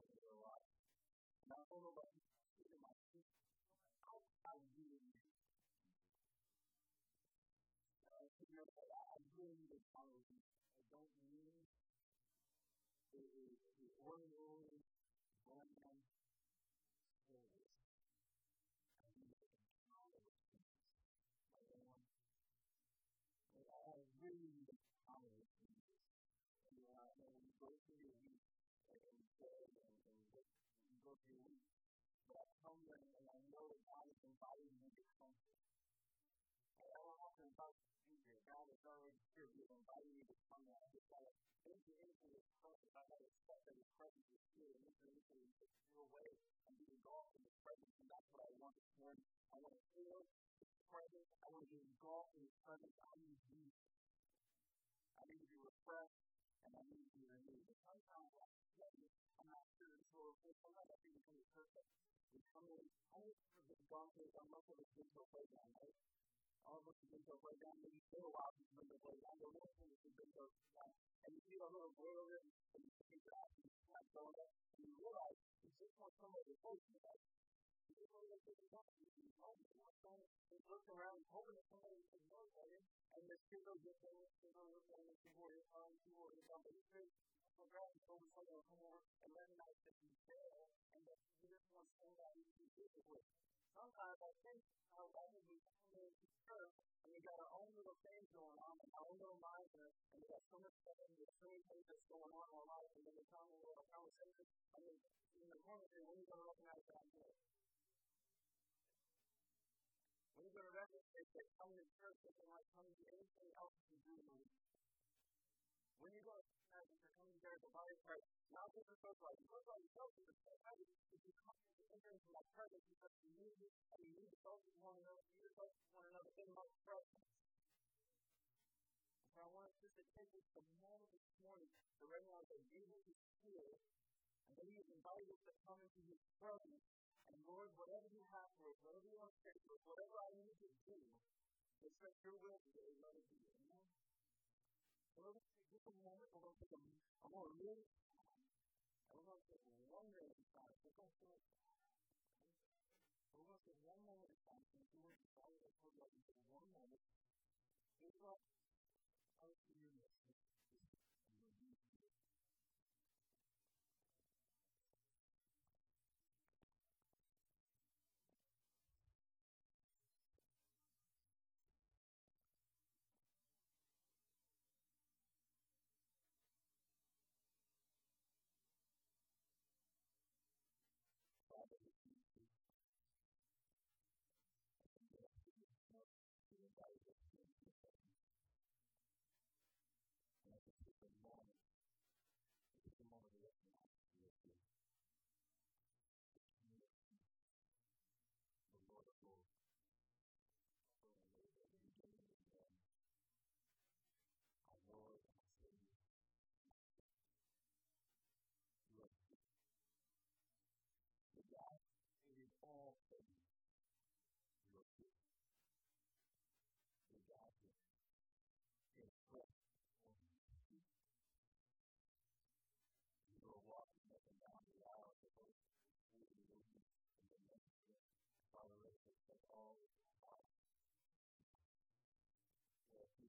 in their life. And I don't know about you, in my how I you know, I really need a. I don't need the, the ordinary bland service. I need to encounter things. Everyone, I really need to encounter things. And, uh, and go through your week, and go through your but I come and, and I know that God is inviting me to And I don't often invite you God is already here. He's inviting me to and I just got to enter into His presence. I got to accept that His presence is here and enter into His secure way and be engulfed in His presence. And that's what I want this morning. I want to feel His presence. I want to be engulfed in His presence. I need Jesus. I need to be refreshed not sure. So sometimes I think we come to church. We come in, I it's gone through, I'm not it's been to a playground, right? All of us have been to a playground, maybe it's a while since you've been to a playground, but one thing is you've been to a playground, and you see a little boy over there, and you see your eyes, and you're not going up, and you realize you just want somebody to hold you, like, you just want to get the help, you can help you, want someone to look around, hoping that somebody can know you, and this kid goes this way, this kid goes this way, this kid goes this way, this kid goes way, but this kid around and told someone to come over and recognize that he's there and that he just wants somebody to visit with. Sometimes I think we come into church and we got our own little things going on and our own little minds and, and we got so much stuff and there's so many things that's going on in our life and then we come into a conversation and then in the morning when are you going to recognize that I'm? When are you going to recognize that coming to church isn't like coming to anything else you do in the week? When are you going to recognize that you're coming here to the body Christ, not just look like yourself, but to heaven, if you come here to enter into my presence because you need me, and you need to focus one another, you need to focus one another in my presence. So I want us just to take this the moment this morning to recognize that Jesus is here, and that He has invited us to come into His presence. And Lord, whatever you have for us, whatever you want to say to us, whatever I need to do, it's that your will today, let it be. Amen. We're como una cosa con amor, bien. Algunos se nombre del Padre, ¿qué cosa es? Algunos se nombre del Padre, que es muy padre. Eso es.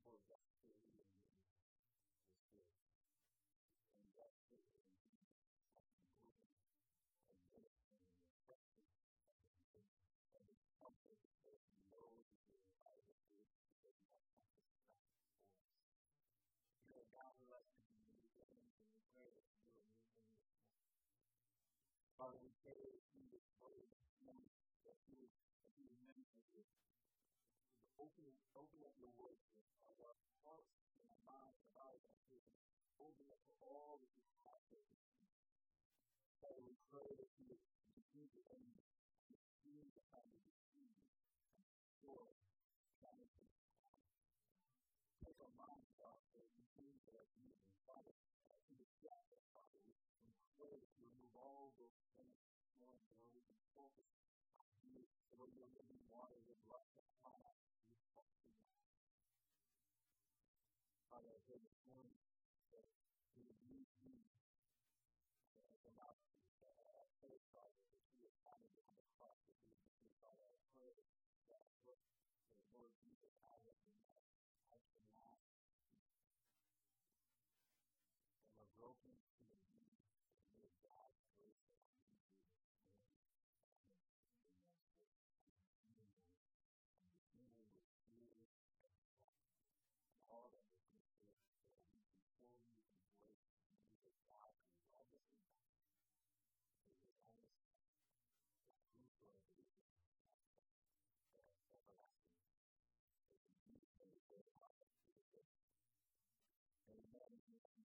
People just believe in you is good. And that's good. And good and good and it's something that knows that I will do because you have something for us. You know, God bless you and we get into the prayer that you are moving this morning. Father, we pray that you would pray that you would, minister this. Open, open up your word to our hearts and our minds and our eyes and. Open up to all that you have for us. Father, we pray that you would continue to need to have a decision for salvation. Take our minds off the things that are evil, Father, to distract us, Father. We pray that you remove all those things more and more. Focus for the Father that he is fighting on the cross that he is all our prayers. That was the Lord Jesus, I have been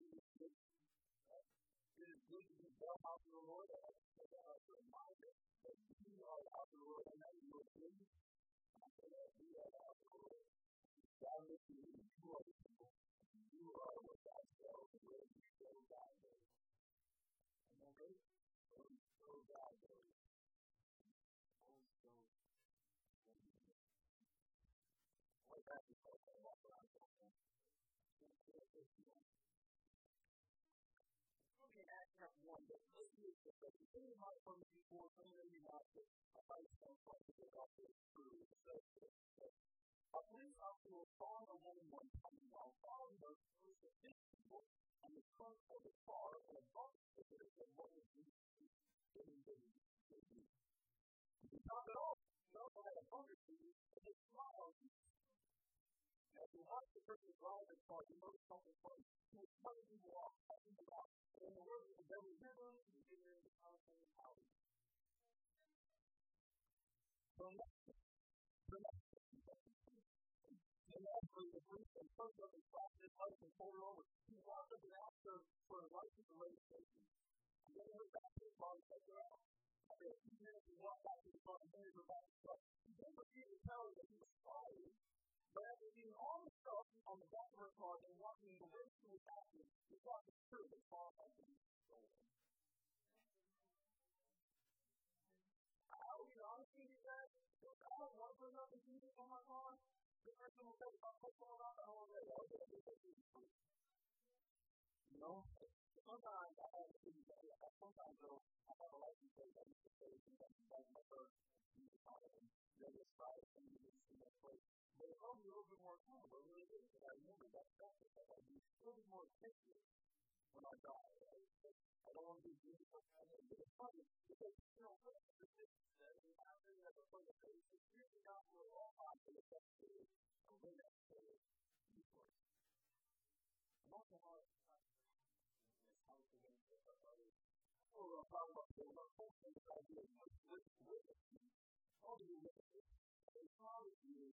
It is good to be well out of the Lord, and I say that as a reminder that you are out of the Lord, and that you are free. I say that you are out of the Lord. God is you, you are the people. You are what God tells the way you show God knows. Remember? So you show God knows. Also, what God is talking about, what I'm talking about. Look at Acts chapter 1, but this is the thing about from before, some of you have to, I find some fun to get off this through. This, that a police officer was following a woman one time while following her was the six people on the front of the car and a bump sticker that said, what was this? Getting busy. Not at all. She also had a bumper sticker and a smile on it. You watch the person drive the car, you notice something funny. He was cutting people off, cutting people off. And the word is very river, and you get into Palestine and Saudi. So next, the next and actually the police and first of his stopped his life and pulled her over. He walked up and asked her for a license and registration. And then he went back to his car and checked her out. After a few minutes, he walked back to his car and handed her back his car. He didn't refuse to tell her that he was sorry. But seeing all the stuff on the back of her car and watching the we honest with you guys? I don't want to the music on my car. The person will say. I'll get it. You? Sometimes I have to do that. Sometimes, though, I have a license plate that used to say, like my first, you know, they just try to send me this in that place. They call me a little bit more accountable than it is that I remember that practice. I got to be a little bit more sensitive when I die. I don't want to be Jesus like I am. But it's funny because, you know, what the position that we have in that for the faith is really not what all popular sex is. I'm going to have to resource. I'm also hard to find this house and then for my brothers. Or a follow-up to our whole faith idea of what's good and what is all the religious. They follow you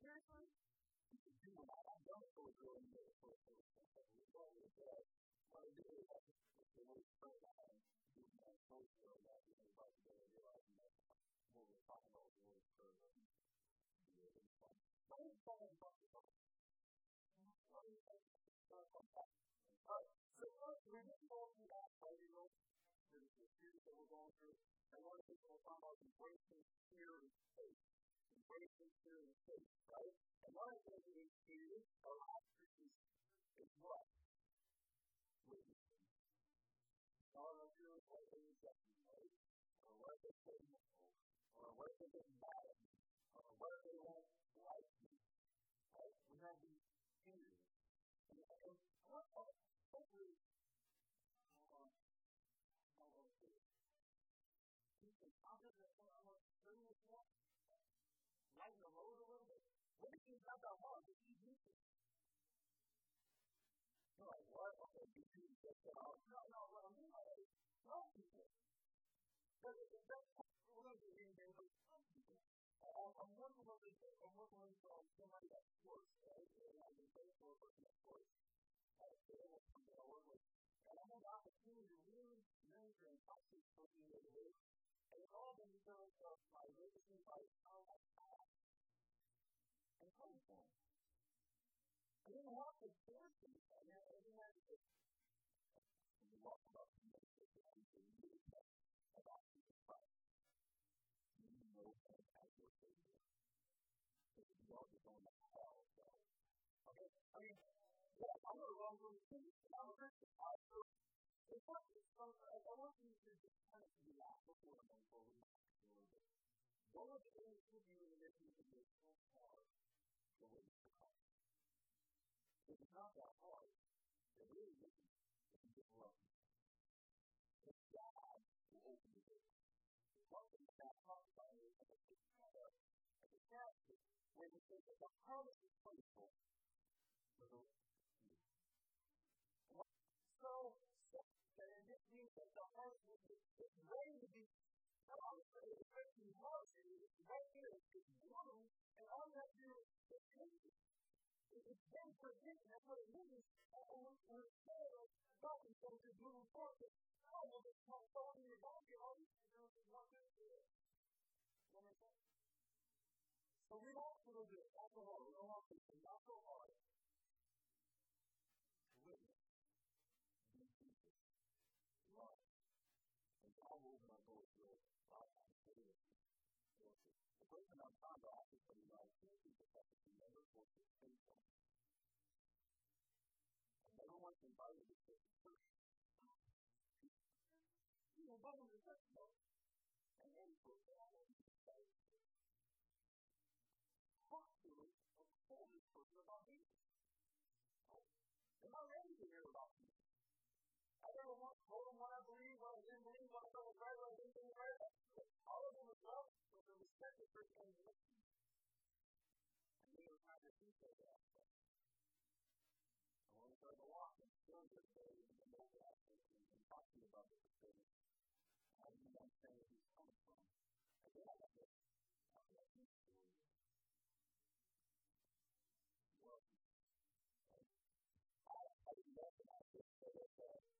Seriously? So, first, we're just talking about how you know fears no longer, and what people will talk about embracing fear and faith. Embracing fear and faith, right? And one of the things we fear or ostriches is what? Witness. All of you are what they rejected, right? Or what they couldn't hold, or what they didn't buy, or what they won't like you. Right? We have these fears. And I think, uh-oh, hopefully to lighten the load a little bit. What if you have that hard? What do you do? You're like, what? Okay, you do this. that off. No, no, what I mean by that is, love people. Because that's we're going to be in there, but some people. I'm working with this, I'm working with um, somebody that works, right? And I've been place for a person that works. Uh, so I work with. And I had the opportunity to really mentor and talk to this person the other day. And it all then goes up by raising by how I act and how I think. I didn't want to force these. I mean, I didn't have to walk up to my sister and say, you know, about Jesus Christ. You know him as your Savior. Because the world is going to hell, so. Okay, I mean, yeah, I'm a wrong room. I'm a Christian. I'm a Christian. I it's not just some, I, I want you to just kind of do before I'm going forward a little bit. One of the things you do in this is hard. It's not that hard. It really isn't if you just love God will open the door. One thing that about is where we that the is It's crazy. God is the person who loves you, right here, is wrong, and all you have to do is change it. If you change forgiveness, that's what it means. And when it fails, God is going to move forward. God will just come forward in your body, all you can do is walk into it. You understand? So we don't feel good. Alcohol, we don't want to be not so hard. found out that the United Nations affected the member for the faithful. And no one's invited to take the church. You know, Bible is that And then, for all of of person and listening. And they were trying to teach us that. I want to start to walk and still this day in the mobile aspect and talk to you about this today. How do you understand where he's coming from? I said, I got this. I got this you. Well, I, I didn't recognize this, but it's, do a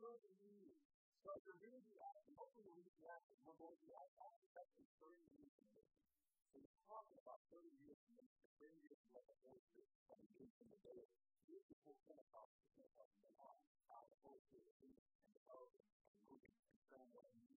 to this this is this to to to of you so if you're reading the act, hopefully you're reading the act, we're going to the act, it's actually 30 years in ministry. So we're talking about 30 years in ministry, 30 years in the Holy Spirit is going to the day. Here's the full Pentecost, Pentecost, and then on, how the Holy Spirit and developing and moving and showing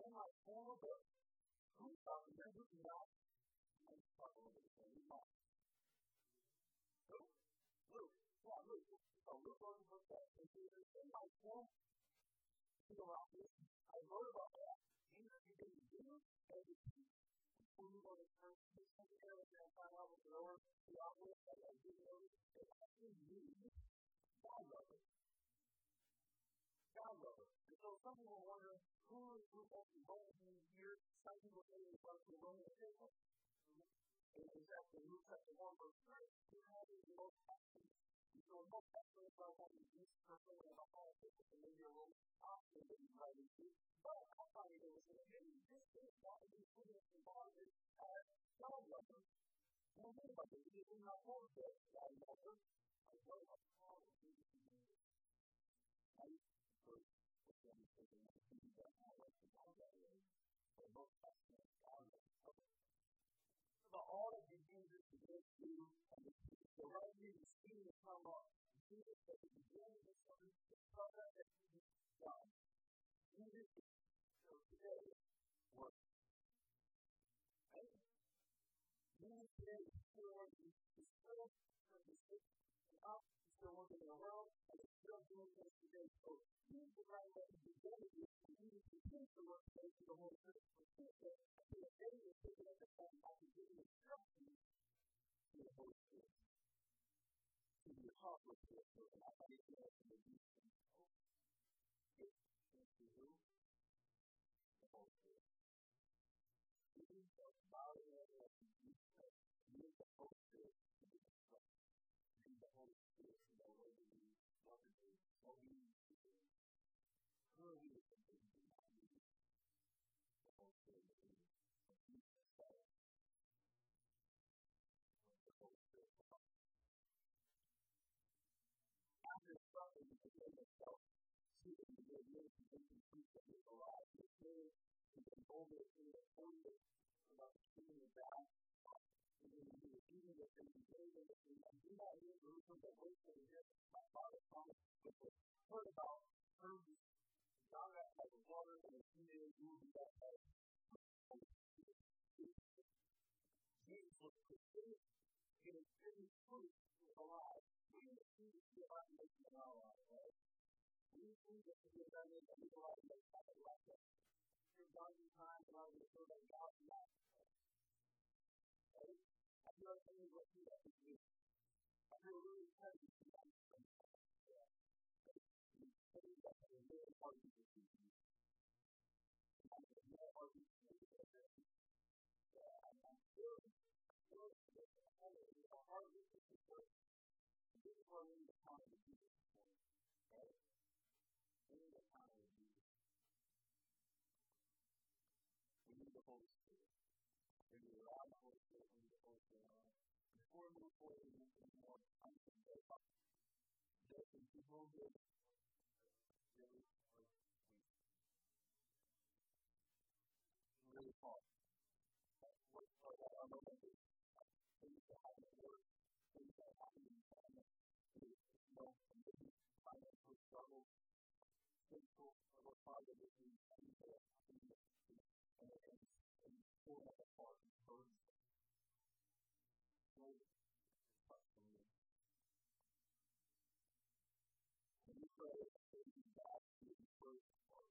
somehow all of us who thought we never enough and struggled with the same life. Luke, Luke, yeah, Luke. So Luke already looked at it and said, in my form, you know, I wrote about that. they do everything. Food on the constitution there, and I thought I was lower. The always said I did know that I did need God lover. God lover. And so some people wonder who is who over the Roman here. Some people say it was the Roman people. And exactly, Luke chapter 1, verse 3, who is the most You know, no better about what you use personally in the whole system in your own option that you might use. But I find it was an amazing distance that would be put in the body as child lovers. And I think about it, you know, my whole day, child lovers, I don't have a problem with you. Right? So, it's going to be taken out of the way that I like to call that way. So, both customers are the But all of these things are to go through, and it's the right thing to come up. Jesus at the beginning of something, the program that he's done. Jesus so today work. Right? Jesus today is still working. He's still from the six and up. He's still working in the world, and he's still doing things today. So he's the right way to begin with. Jesus continues to work today through the Holy Spirit. So today is taking up the time back and giving instructions to the Holy Spirit. to be complicated for an idea to be useful. If you do, the whole thing. Even though Mario and Jesus use the whole thing to be itself. She is the American Indian people who arrived with her and then told her in the forties about extremely bad Thank you. We think that the Iranians are utilizing those type of weapons. There's already times when I was referred to God and that. Right? I do other things like you that we do. I do really try to do that. Things that are very hard to do. Very hard to do. I'm still, still, still, still, still, still, still, still, still, still, still, still, still, still, Holy Spirit. To Spirit. We the Holy Spirit. Before we move forward, to people really. Really hard. What? Things that happen at work, things that happen in family, you positive and, and, and pull that apart and burn it. When you pray, taking back to the first part.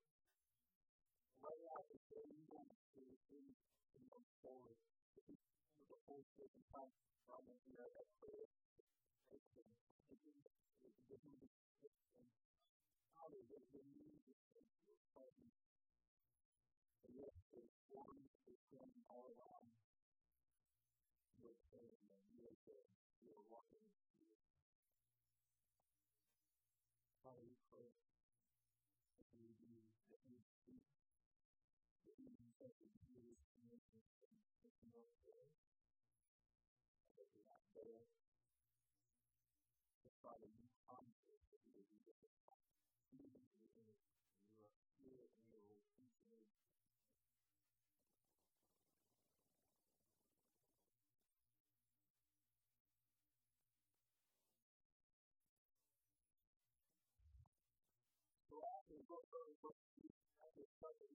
Lay out the way you want to do things and go forward. The whole certain time, I'm going to have that prayer. It's a good thing. How does it mean to and the there's forms, there's standing all around. You're saying that you're there, you're walking here. Father, we pray that you do, that you speak, that you set the views and the that you know there, that you're not there. After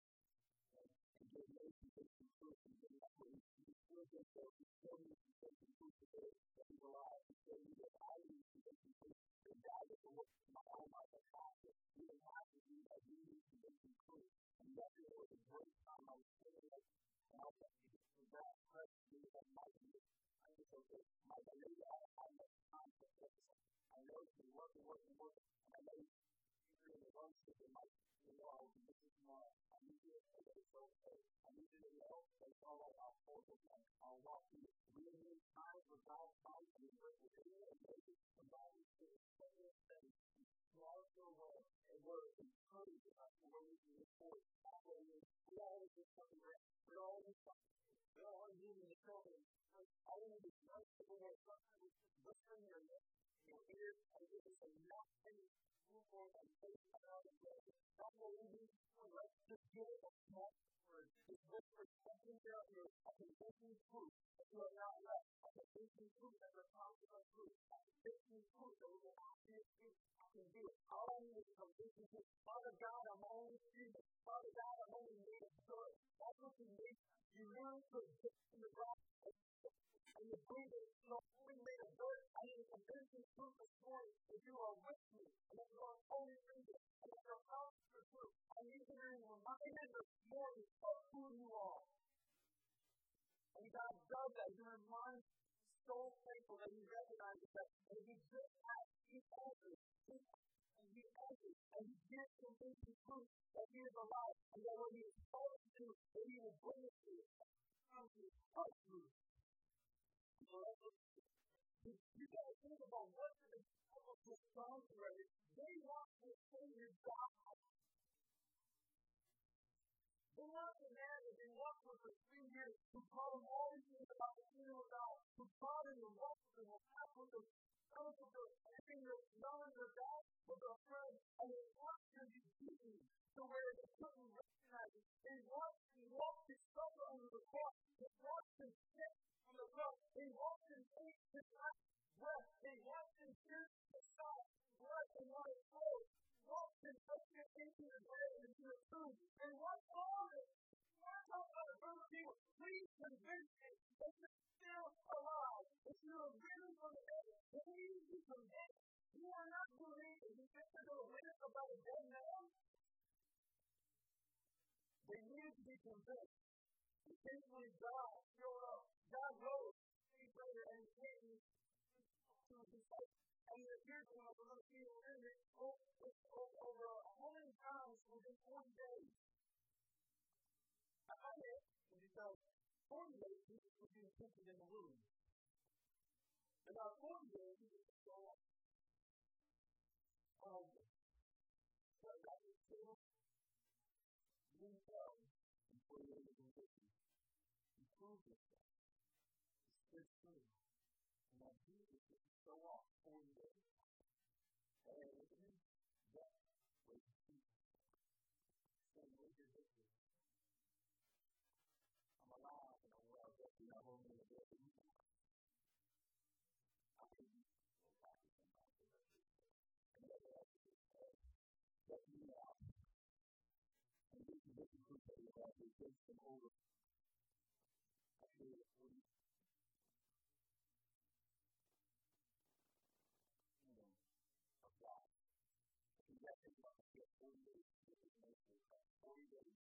and get mercy for the person that is free, you still get so you still need to take the fruit today that is alive. You still need that I need to take the fruit and die with the my own life that pastor. You don't have to do that. You need to take the fruit. And yesterday was a great time. I was sitting there and I was like, for that press, you have my I was okay. My lady, I have much time. I know you work and work and work. And I know in the lunch that they might, you know, I was missing tomorrow. I need you to say so okay. I need you to know it's all right. I'll hold it up. I'll walk through it. We need time for God's time to be within and making somebody to explain this thing. Love your way and we're encouraging us to wait in the court. That way we always do something right. We always do something. We always do in the children. Always do something. We're going to listen to your your ears and give us enough move forward and. That's what we need to do. Let's just give it a small word. is this perception failure a convincing proof that you are not left, a convincing proof that you're confident proof, a convincing proof that we will actually I can do it. I need is a convincing proof. Father God, I'm only human. Father God, I'm only made of dirt. That's what you need. You to get in the ground and you prove it. You are only made of dirt. I need a convincing proof this morning that you are with me and that you are only real and that your house is true. I need to be reminded this morning of who you are. And God does that. He reminds so thankful that he recognizes that and he just has he answers. He and he answers and he gives convincing proof that he is alive and that when he is called to that he will bring it to you. You got to think about what the disciples respond to. They want to Savior God they want the man they walked with for three years, who taught them all these things about the kingdom of God, who taught them with them, and laughed with them, fellowship with them, everything that knowing their God was their friend, and they watched him be beaten to where they couldn't recognize him. They watched him walk his suffer under the cross. They watched him sit the cross. They watched him take his last breath. They watched him pierce his side, blood and water flowed walked and took it into the grave, the tomb, and what all this? We're talking about a group. Please convince me that you're still alive, that you are risen from the dead. Please be convinced. You are not believing. You think to witness about a dead man? They need to be convinced. Eventually, God showed up. God. He later and came to his. And the appeared to him, we're going over a hundred times within 40 days. I find it because 40 days Jesus was being tempted in the womb. About 40 So off 40 days. And I'm alive and I'm well, but I'm in the building. I can go back to somebody that and that else is that you know. And this is what you can say about the wisdom over. I feel it for you. Kingdom of God. And that is what I get 40 days to get this message. 40 days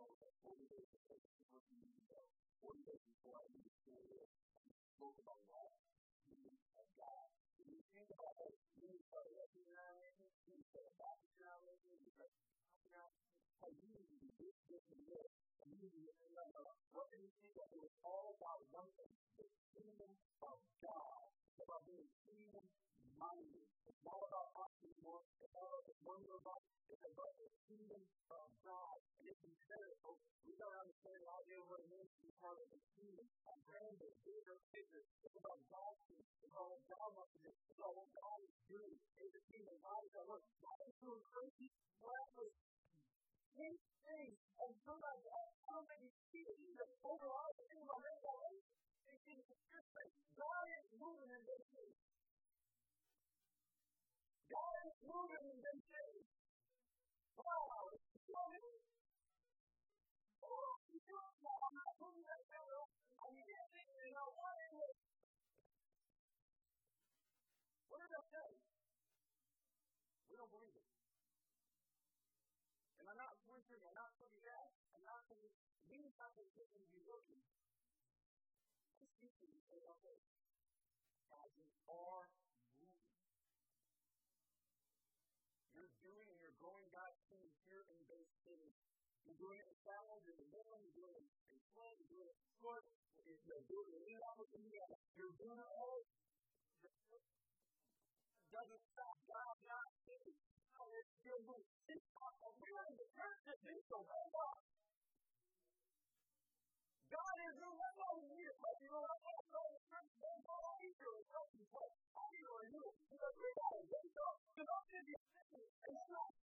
spoke at 40 days before the super meeting ago, 40 before I even stood here, he spoke about what? Kingdom of God. When you think about it, you start recognizing, you start recognizing, you start recognizing how you need to be this, and this. And you need to remember, what you think that it was all about one thing? The kingdom of God. About being kingdom minded. It's not about us anymore. It's not about wonder of us. It's about the kingdom of God. And it's imperative. We don't understand all the means to be part of the kingdom. I'm grander, bigger, bigger. It's about God's kingdom. It's about God wants to do. It's about God is doing. It's the kingdom. God is at work. God is doing crazy, miraculous, great things. And sometimes you see it either. Overall, the thing about mental God is moving in this case. In this. Wow, it's that. I'm getting it, and I want it. What does that say? We don't believe it. And I'm not whispering, I'm not putting that, I'm not putting, these types of things be looking. I speak to you, okay, as you are You're doing it in you're it in Flint, you're doing it in Flint, you're doing it in Indiana. You're doing it all. Doesn't stop God not it. It's moving. It's not a real the church that so. Hold on. God is the one here. But you know, I'm not going to church. Don't go out here and tell people, how you are you? Because we got wake up. Because I'm going to be and it's not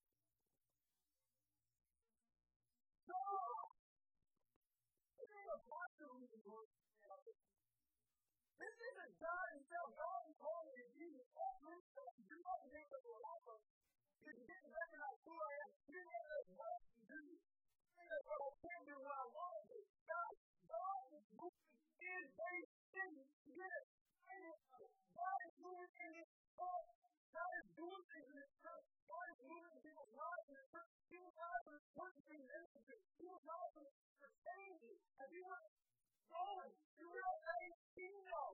You know what I want to do. God, is moving in faith in. God is moving in this heart. God is doing things in this church. God is moving in people's lives in this church. People's lives are worshiping ministry. People's lives are changing. And we are growing. Are a kingdom.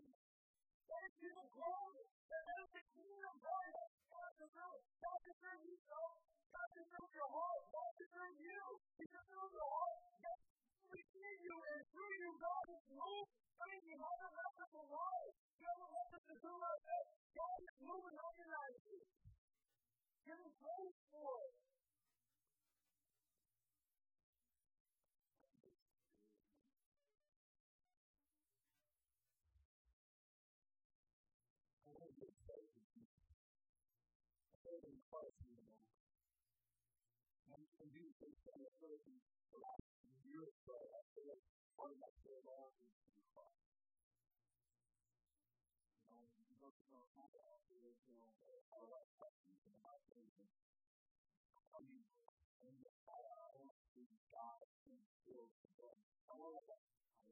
That is people growing. That is the kingdom. God is through. God is through you, in Christ in the moment. And you can do this in the first last year or so, I part of my prayer life is in Christ. You know, you go to know how to offer you know, how to like questions and about things. I mean, and I, I want to God and feel the God. I want to,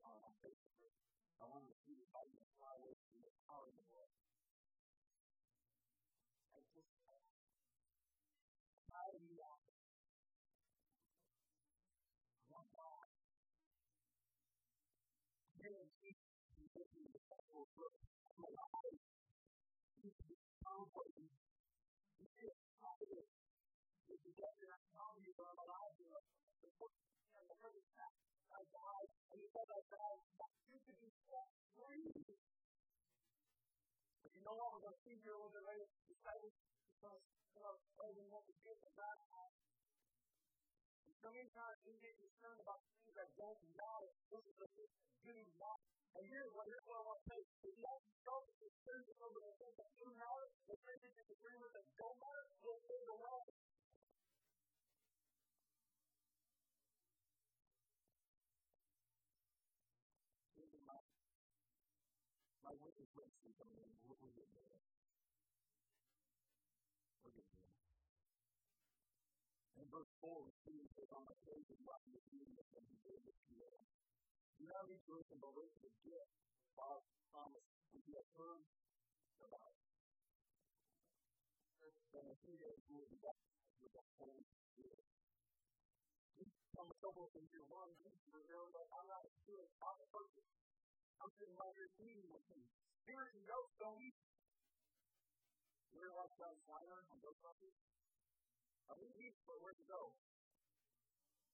I want to I want to see the and fly away from the power of the world. Know what we're going to see here a little bit later, decided because you know, rather than what we get from God. So many times we get concerned about that don't is the things do matter. And here's what, I want to say. If you yourself to concern over the things that do matter, the things that disagree with that don't matter, will fade away. My, witness witness is coming in. What will you do? And verse 4, Stephen says, On the page of God, the beauty of who gave it to you. You now need to listen to listen to gift, God's promise, which you have heard about. Then the two days will be with the Holy Spirit. Us over in year one, was there, like, I'm not spirit, I'm a person. I'm sitting right here eating with him. Spirits and ghosts don't eat. You ever watch John Steiner on Ghostbusters? I mean, he's but where to go.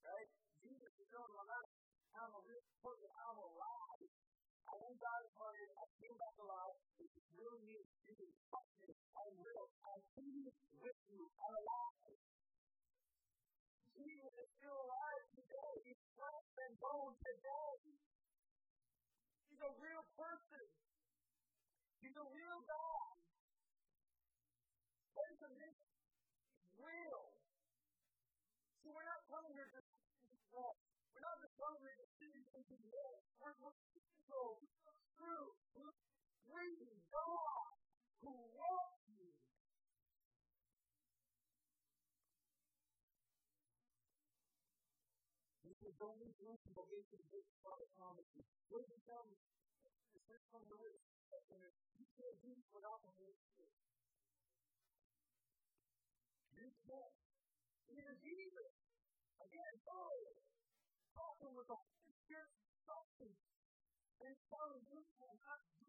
Right? Jesus is showing my life. I'm a real person. I'm alive. I went God is hard. I came back alive. It's really neat. Jesus is I'm real. I'm with you. I'm alive. Jesus is still alive today. He's flesh and bone today. He's a real person. He's a real God. Reading God who loves you. This is only one of the ways to get Father promises. What does it tell me? The. You can't do without the Holy. You can't. Jesus, again, God, talking with the Holy Spirit, talking. And telling you this without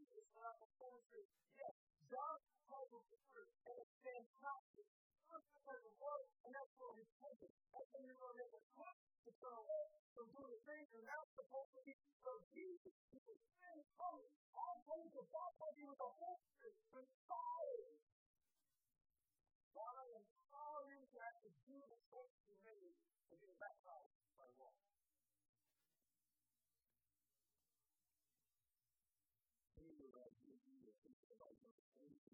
the Yes, God calls the Word, and it's fantastic. God has the Word, and that's what He's taking. That's when you're going to make a switch to turn away from doing things you're not supposed to be. So Jesus, He was saying, Oh, I'm going to baptize you with the Holy Spirit, fire. God is all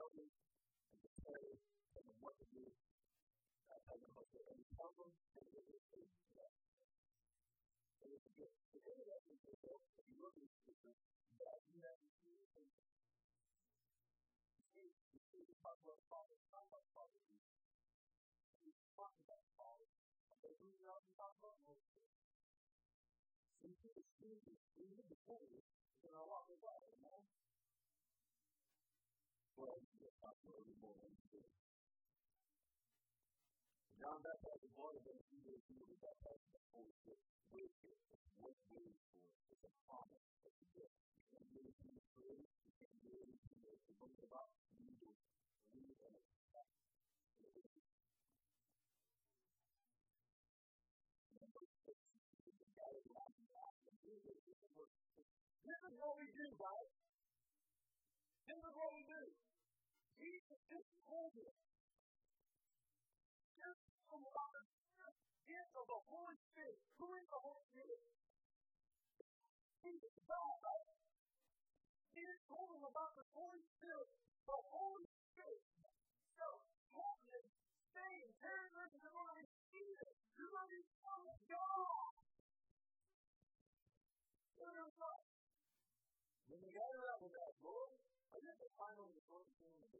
And tells me and to pray and what to do. I tell them what to do. And and it is a yes. And it's a gift. The end of that if you look at the scripture, that you have to see it. See, you see, we talk about Father, talk about Father. We talk about Father. Okay, we talk about Moses. So you see the spirit, we need the A. John baptized the water, but he will be able to baptize the Holy Spirit with it. It's what waiting for. It's a promise. It's a gift. You can't do anything to create. You can't do anything to bring it about. You need to believe and expect. This is what we do, guys. This is what we do. The gift of the Holy Spirit. Who is the Holy Spirit? God. Told him about the Holy Spirit. The Holy Spirit. Is to become God. When we gather up with that, Lord, I guess the final the thing in the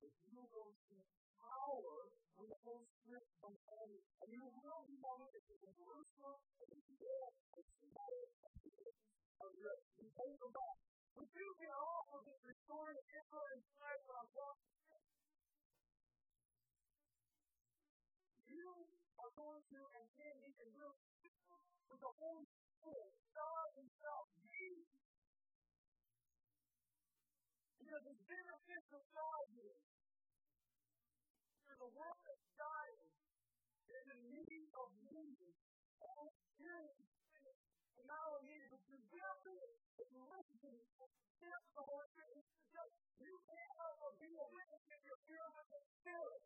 to of of that is. If you don't see power when the Holy Spirit comes on you, and you will be to see the Jerusalem, and you will the of your behold back. But you can also get restored and of God. You are going to and can be convinced with the Holy Spirit, God Himself, Jesus. Because it's beneficial God here. World dying. There's a need of Jesus. All experience and not only need but you will do it. If you listen to me, step the Holy Spirit. You can't help but be a witness if you're filled with the Spirit.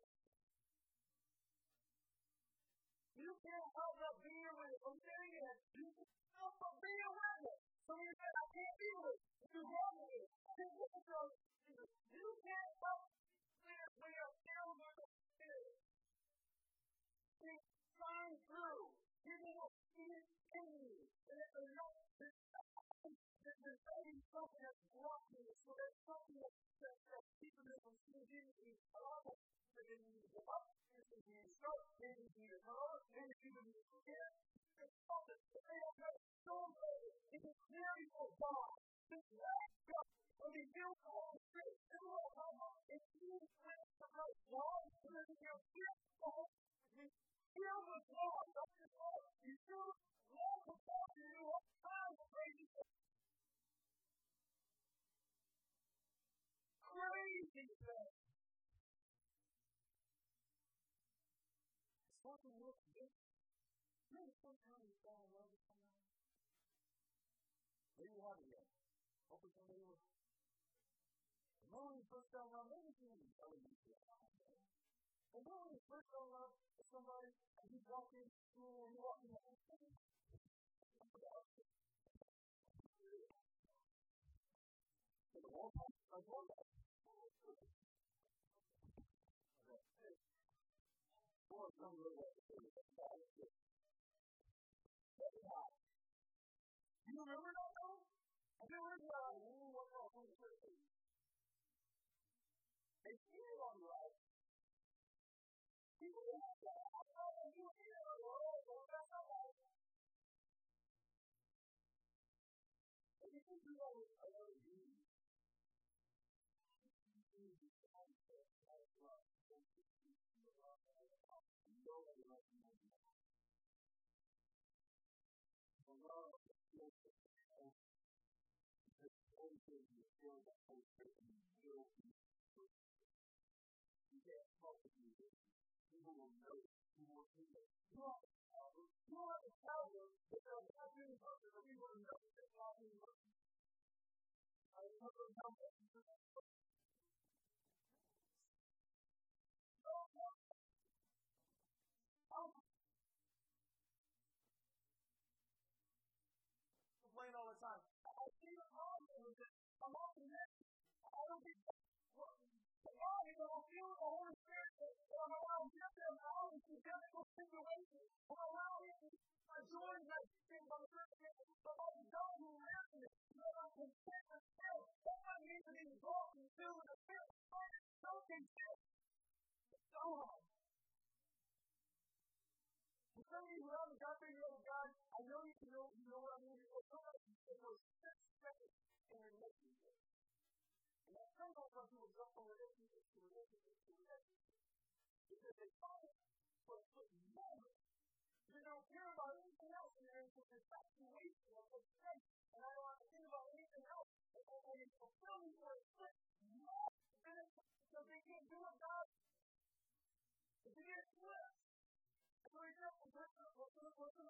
You can't help but be. I'm saying it. You can't help but be. So you say, I can't witness. You want me to. You can't help something that's blocking it. So there's something that, that, that people that will see it in you. A lot of that need to go up, they need to start, they need to go up, they need to be scared. There's something that they don't know. So it's a miracle God. This last God will be filled with the Spirit. You know how much you pray for God, God is going to be filled with the Holy Spirit. Filled with God. Don't you? You feel love of God so how many things are you doing? And then when you first go up to somebody and you walk in school and you walk in the whole thing, Or some little feel that whole person will be You can't help it. People will know it. People will see it. You don't have to tell. You don't have to tell them not doing something, but people will know that they're not doing something. I remember how much difficult situations, will allow him to join that on the first day, but what God will happen is you're not content with self. Someone needs to be brought filled with the Spirit. So content. So hard. For some of you who haven't got there yet with God, I know you know, you know what I mean. It's somebody for six seconds in a relationship. And that's sometimes when people jump. Because they find for a moment. They don't care about anything else, and they're in this infatuation of this faith. And I don't have to think about anything else. And it's fulfilling for a quick moment. So they can't do what God. If they get flipped, so he said, well, what's the, what's the,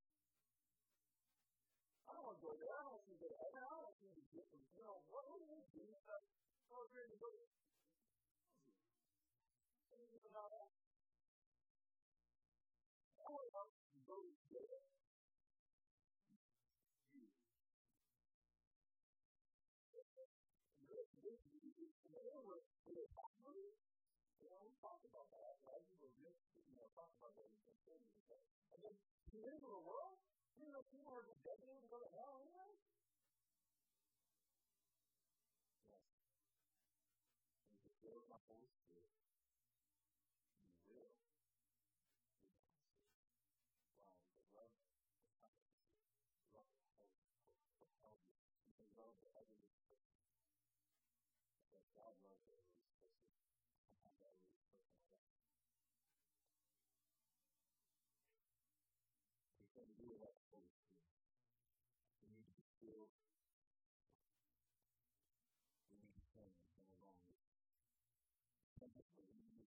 I don't want to go there. I don't want you to go there. I don't want you to get from you know what do you do? I was ready to go there. I want to go there. talk about that, right? You were really, you know, talk about what you can say to yourself. And then you live in a world you know, people are just begging to go to hell anyway. Yes. And you feel my Holy Spirit, you will. Wow, the love, the competency, love, hope, hope, help you. You can love the other person. Because God loves the other person. We can do that for you. We need to feel. We need to change and along with Sometimes we need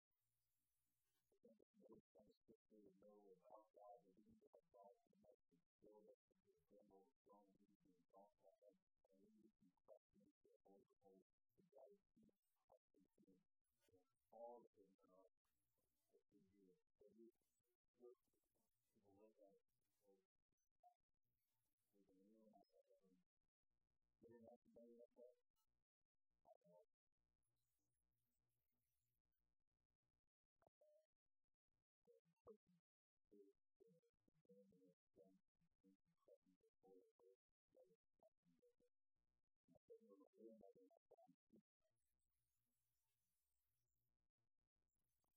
to know scripture know about God, and we need to have God to make us feel that we can handle strong needs and talk about that, and we need to trust Him to hold the whole, to guide you, to all the things in our that we do. So we look people look at so we can realize that and getting up and getting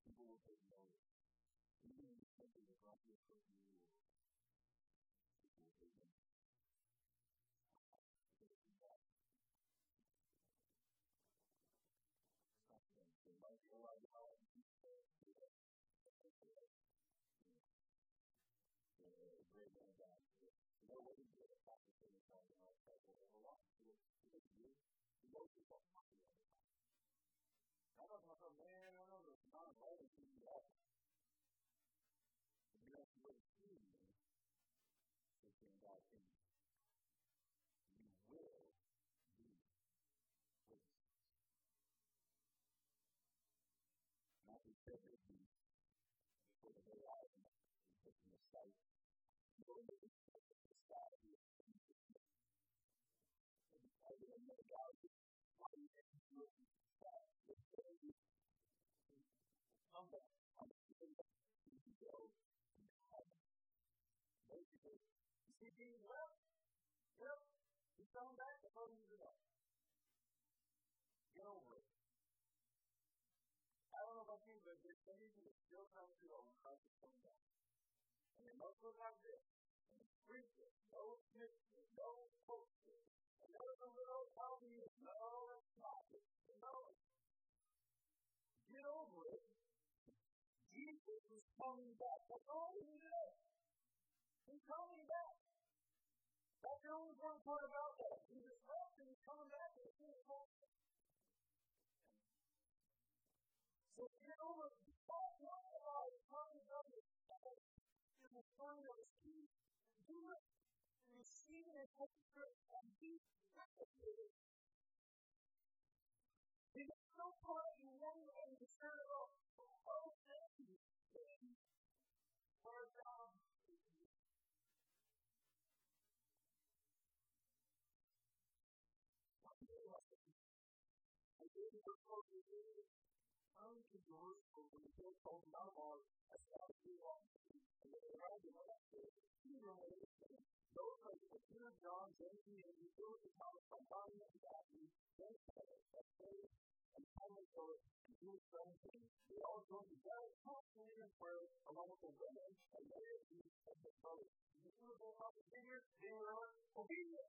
People will take notice. Thank you. What he did? After saying something else, that the don't know, man, I know, it's not a moment to do that. But you have to wait to me to think God in you. Will be witnesses. Be said that Coming back to home you up. Get over it. I don't know about you, but there's people that still come to the when Christ is coming back. And they must look like this. And preach it. No snitching. No poaching. And there's a little. No profit. No. Get over it. Jesus is coming back. He's coming back. That's the only important part about that. Jesus left and he's coming back. And he's So get over it. Stop talking about it. Talking about it the story his king. Do it. Receive it as Spirit and be replicated. Because so far you never understand about all I gave you the quote you read. Come to Jerusalem when the Lord told Mount Mar, I saw you on those are Peter, John, James, and Philip, and Thomas, Bartholomew, and Matthew, then Philip, and Thomas, and Judas, and they all joined together, constantly in prayer, along with the women, and they of the brothers. You see what going on with They were obedient.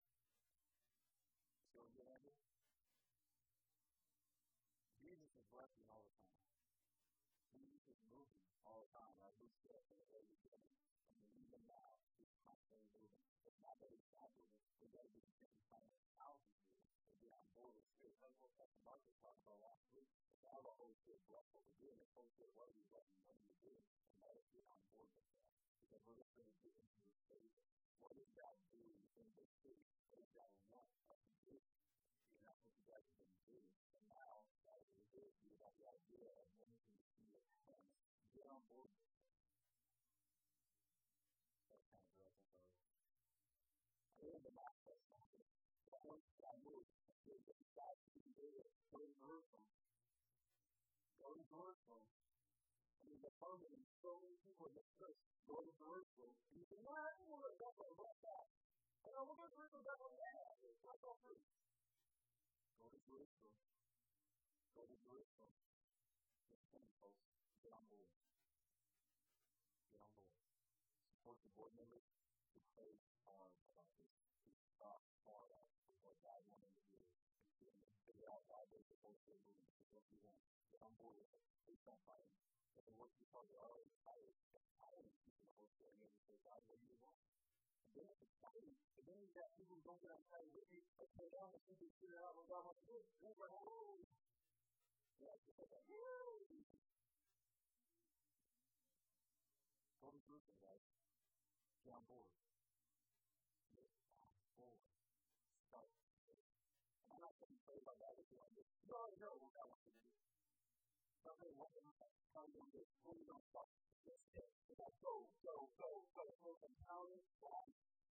Get at? Jesus is blessing all the time. Jesus is moving all the time. Like we said in the early beginning. I mean, even now, he's constantly moving. It's not that he's not moving. We got to be the same kind of thousands years to get on board with Spirit. Like what Pastor Marcus talked about last week. It's all the Holy Spirit bless what we're doing. It's Holy Spirit, what are you letting what are you doing? And let us get on board with that. Because we're going to get into this phase. What is God doing in this city? What does God want us to do? And that's what you guys have been doing. And now, that is the ability, you have the idea of wanting to see it hands. Get on board it. That's kind of I'm sorry. I read the last question. Once I moved, I said, God, you do it. Go to Jerusalem. Go to Jerusalem. I mean, the permanent, so many people in the church go to Jerusalem. And you say, no, I don't want to go about that. I don't want to go to Jerusalem. That's all free. Go to Jerusalem. Go to Jerusalem. It's coming, folks. Get on board. Get on board. Support the board members pray hard about this. Who thought hard about what God wanted to do. And figure out why they're supposed to you want. Get on board with it. Please don't fight And once you find your own faith, that faith is the most important thing God where you want. And then it's faith. And then you got people who don't have faith. Maybe they don't think they figure out what God wants to do. They're like, oh! You have to say, oh! Go to Jerusalem, guys. Get on board. Get on board. Start. I'm not going to say about that if you want to. No, no, no, no. và Some of what we some of the school of this is go, go, go, go, go, and pound it down.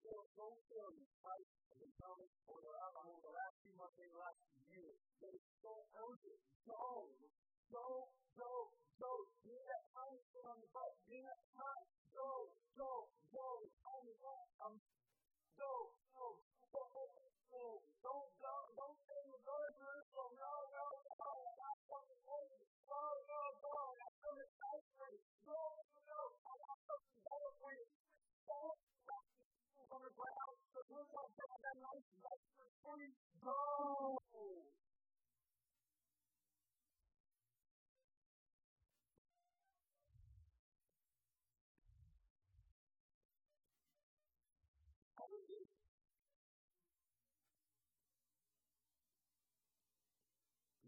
Go, go, go, and fight and pound it for the over the last few months, the last year. But it's so urgent. Go, go, go, go. Do that pound it on the butt. Do that pound. Go, go, go. I'm, I'm, go,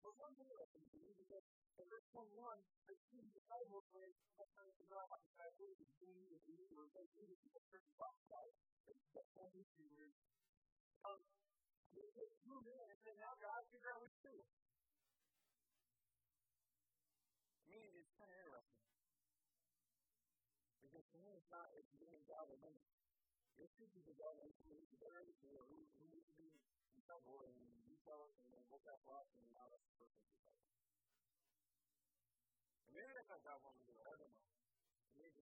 to is to and to about. And they to to and about can. But one thing that you do because in verse 21, I see the where sometimes you know like I really do and do or they do to a certain lifestyle. The only thing is um you just move in and say, now God, figure out what to do. I mean, it's kind of interesting. Because to me, it's not, it's being God alone. It's just because God is there, who, who needs to be in trouble, and you tell us, and then look at us, and now that's the person tell us. And maybe that's not God wanting to do it, I don't know. Maybe.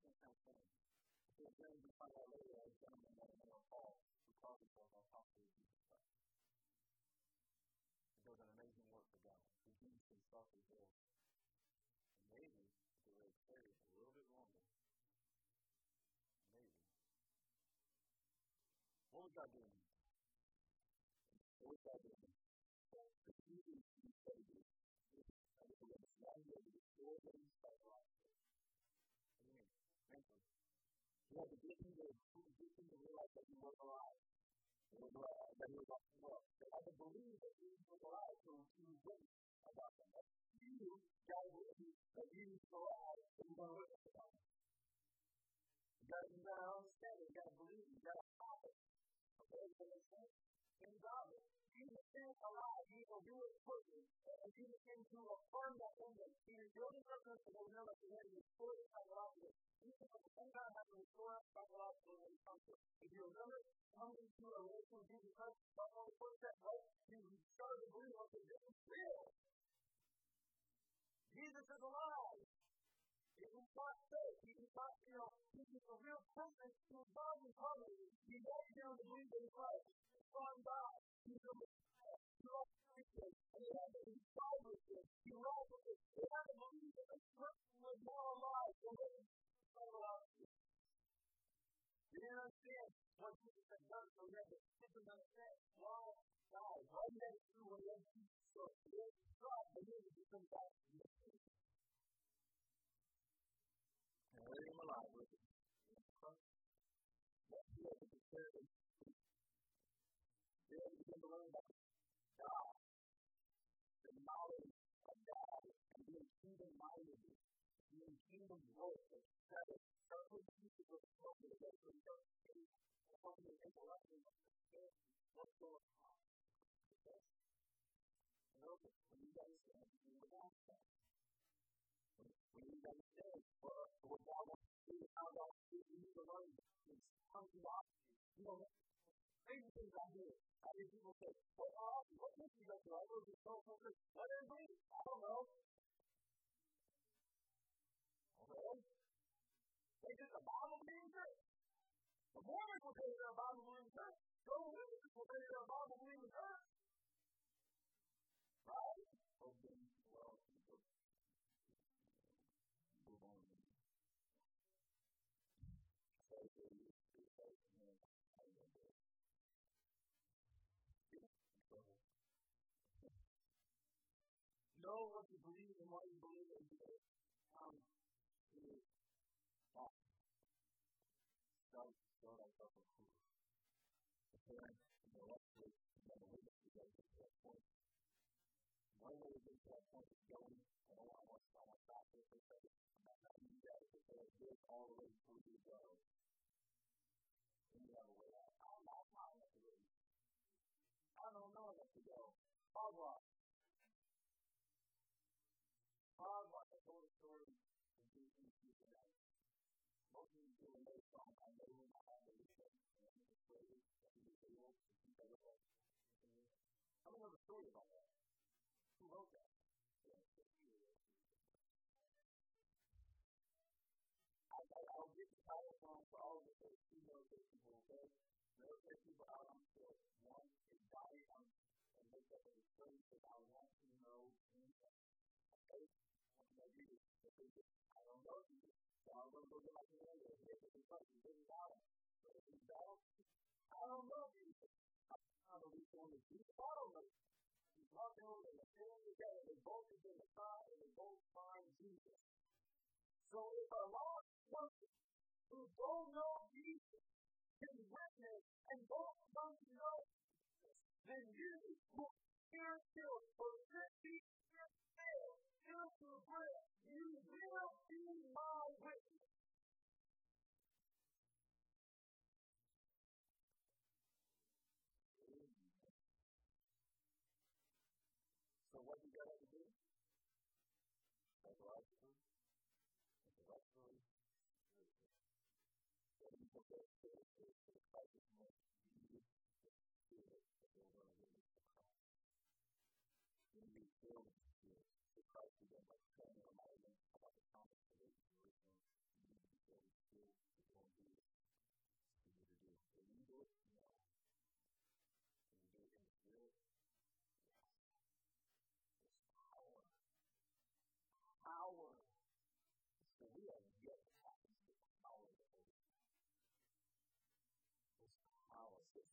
Because then we find out later, a gentleman the name of Paul, who himself of Jesus Christ. He does an amazing work for God. He keeps himself as well. And maybe, the way it's a little bit longer, maybe. What was God doing? What was God doing? You mean? Mentally. He had to him to, to realize that he was alive. That he was off the world. They had to believe that he was alive he was witness about them. That you, God, that he was alive, to witness about him. You got to understand it. You got to believe. You got to have it. Okay? They say, in God, Jesus is alive. He will do it quickly. And Jesus came to affirm that is person who will know that has restored psychologically. Jesus at the same time to restore psychologically when he comes to If you remember, coming to a relation with Jesus Christ, all the first step, right? You started to believe, okay, this is real. Jesus is alive. It was not fake. He was not, you know, he was a real person who was God incarnate. He walked down the believe in Christ. From God. understand what Jesus has done for them. They can understand why God, why men do what they do. So they stop and then it becomes back to the truth. And I am alive with it. That's the other thing. Kingdom work, that is certainly people with helping to get through their faith, helping to intellectually understand what's going on. Okay? And okay, when you guys stand, you will not stand. When you understand what, what God wants to do, how God wants to do, you need to learn this. Come to God. You know, crazy things I hear. I hear people say, uh, what did you go through? I go through so much. What is it? I don't know. Mormons will say they're a Bible believing church. Jehovah's Witnesses will say they're a Bible believing church. Right? Okay. Well, move on. So, know what you believe and why you believe all the way through the I don't know the story about that. People, okay? Military people out on foot. One is and make up a story that I want to know anything. Okay? I don't know you. So I'm going to go get my commander. Here's the question. This is Adam. So if he's Adam, I don't know you. I don't know which one is you. I don't know. He's walking over and they're pulling together. They both the side and they both find Jesus. So if a lost person who don't know Jesus can witness and both come know then you will hear still for 50 years fail, still to bread, you will be my witness. So what you got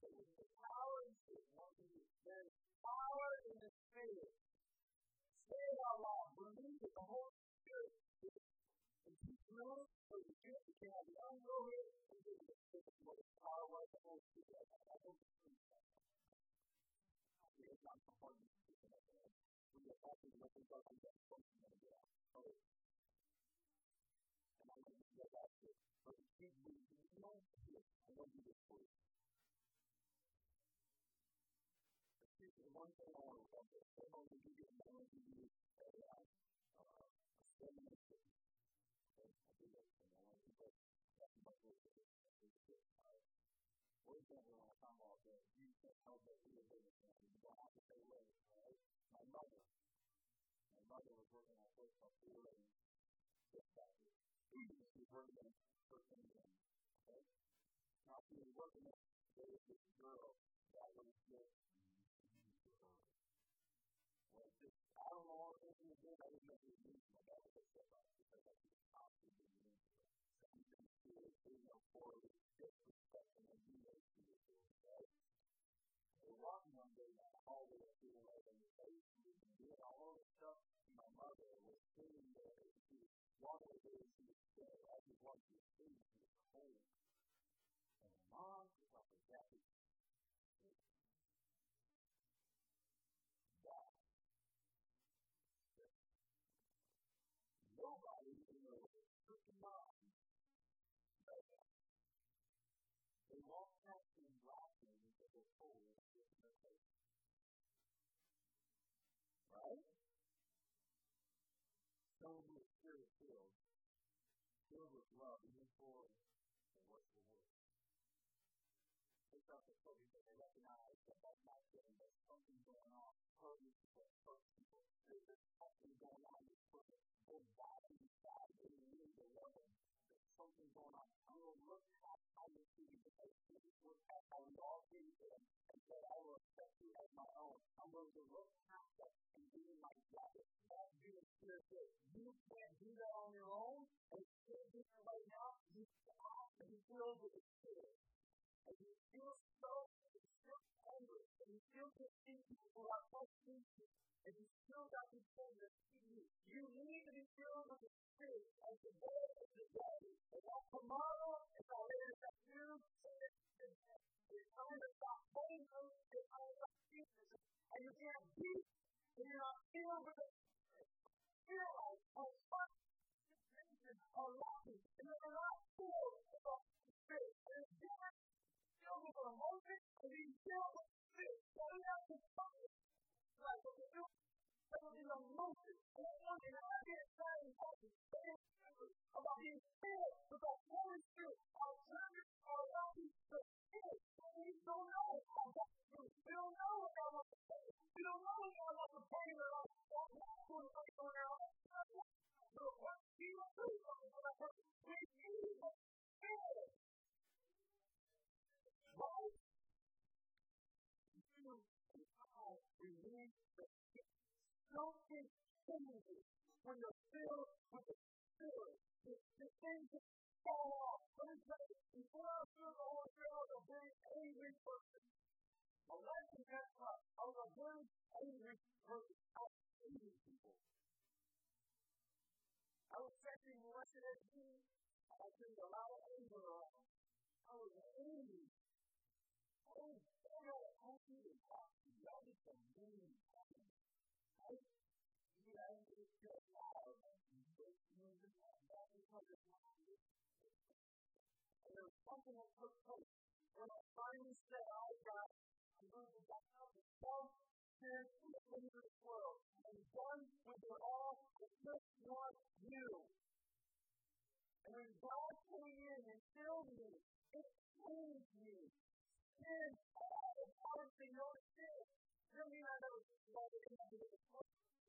The power in the Spirit, there is power in the Spirit. Say it out loud. Believe that the Holy Spirit is and keep knowing so can't, you can have the unloaded and give you the what the power of the Holy Spirit. I don't believe that. It's not the part of the Spirit. We are talking about the that of the Oh. And I want to get back to it. But the reason, you want you to put The one thing I want to talk about, I want to give you, I want to give you a, uh, a seven. Okay, I do that, and I want to go back to my book. For example, when I talk about the you can't help but rehabilitate, you don't have to say words, right? My mother, my mother was working on a place called Four Lane Six Factory. She was working in first thing again, okay? Now she was working there, there was this girl that was just, I don't know all the things she was doing, I didn't know she was doing my dad was upset about it because I was constantly being into it. So he didn't do it, you know, for disrespect and abuse she was doing, right? We're walking one day down the hallway of Peter Lake and the face and doing all the stuff. My mother was sitting there and she was walking over and she was still. I just wanted to see she was cold. And mom was like a jacket. Love, even for the work of the world. They start to focus and they recognize that that's not getting there's something going on. Hurting people, hurt people. There's something going on that's putting their body inside. They need to love them something going on. I'm going to look past how you see because Jesus looked past how we all see him and said, I will accept as my own. I'm going to look past that and be my brother. That's being spiritual. You can't do that on your own. And still do it right now. You have to be filled the Spirit. And you feel so, you feel hungry, and you feel still get people who are questions and you still got people that see you. You need to be filled with the Spirit as the day of the day. And that tomorrow is already that you it's time to is unstoppable, the feel of fun, and you're not full of spirit. And it's different, filled with emotion, and the get when you're filled with the Spirit. The, the things that fall off. Let me tell you, before I was filled with the Holy Spirit, I was a very angry person. My life was messed up. I was a very angry person. I was hating people. I was catching molested at school. I was getting a lot of anger around. I was angry. I was so angry and talking. That is the mean something that place when I finally said, oh, I got, I'm going to out of self sin in the things of this world. And done with it all, I just want you. And when God came in and filled me, it changed me. And all the power to know sin. Doesn't mean I never thought it could be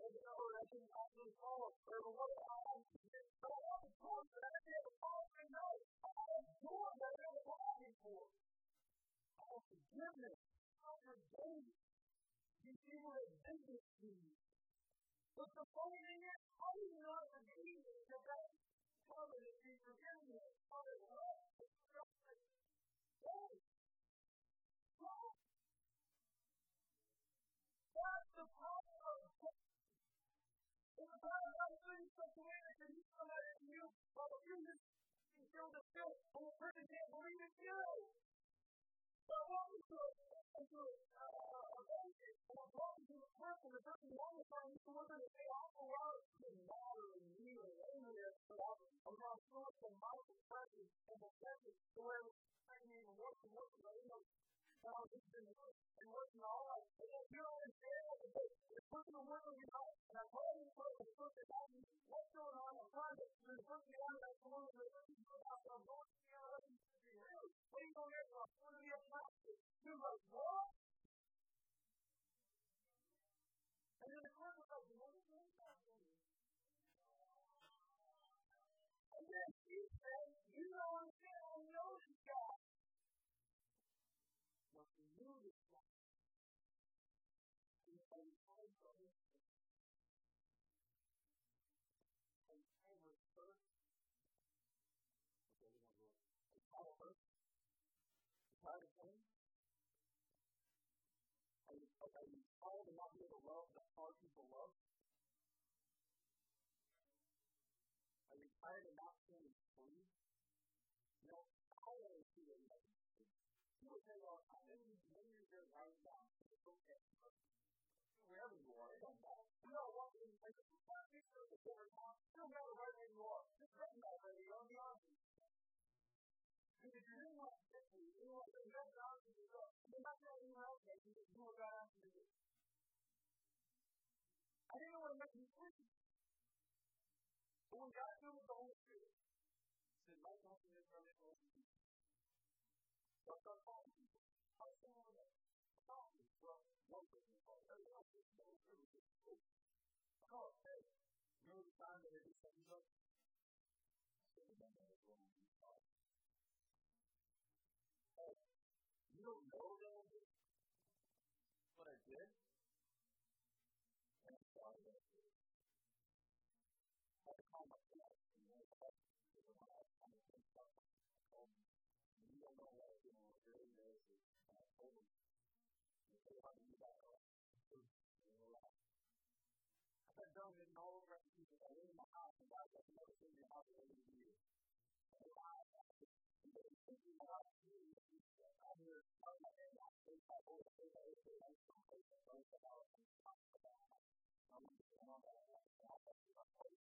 I can actually I do. But that I know. That was for. Our forgiveness, our days, you see what it did to you. But the whole thing is, how do you not forgive the best covenant forgiveness? How not the and the person can't believe it's you. So what and a broken to the person, the person the you look at it, they also are matter and you and angry and I'm to throw some mouth expression and the message to where I can even work and work, but you been and working all out. And if you understand what the person will work on your life, and I'm hoping for the that you what's going on in private, and the person out of that of the out there, I'm going to see how that can be real. What are you going to are you going to get You're like, what? Tired of not being able to love the hard people love? Are you tired of not feeling free? You know, I always see it people say, well, I know you maybe you're there right now. It's okay. Wherever you are, it doesn't matter. You know what? It's like if you can't be sure that you're not, it doesn't matter where you are. Just doesn't matter where you are. Be honest with you. Because if you really want to get to you, be. You're not going to be honest with you. You do what God asks you to do. I our home, our family, comes from local people. They're not just those who are How it takes. You know the time that it is old. You say, how do you do that? I said, don't even know over and see that in my house and God doesn't know what's in your house over the years. And why I have to thinking about you, I'm here to tell my name, I say, I always say that it's a nice conversation, but it's about, it's about, I'm going to get on that, and I'm going to get on that,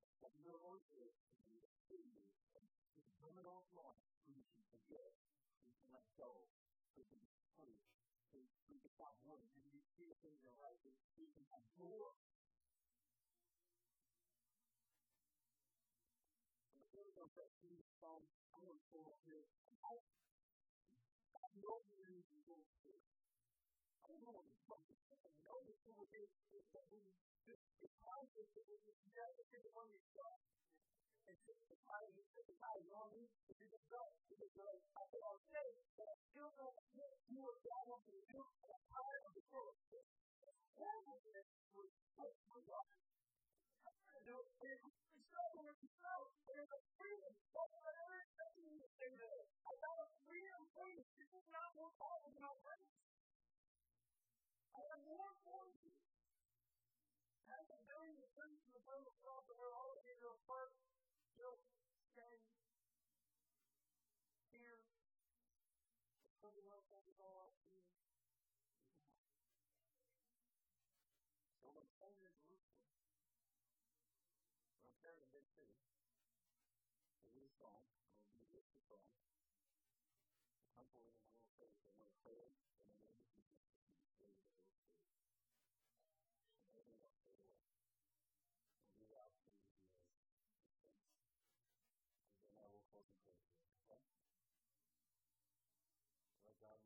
and your Lord is to be exceeding the terminal life creation of good is to let go to be free. So you can stop worrying and you see a thing in your life that you can absorb. And the third one that Jesus found, I'm going to pull up here, and I know the reason you're here. I don't know what you're talking about. I know the conversation is that we It's time to say that you have to take on I'm going to it I'm expecting you. Heart, guilt, shame, fear, something else that is all out to you. So when Paul is Jerusalem, from there to big city, to this song, I'm going to with the song. The temple in the middle of faith, and multiple. Right? Let God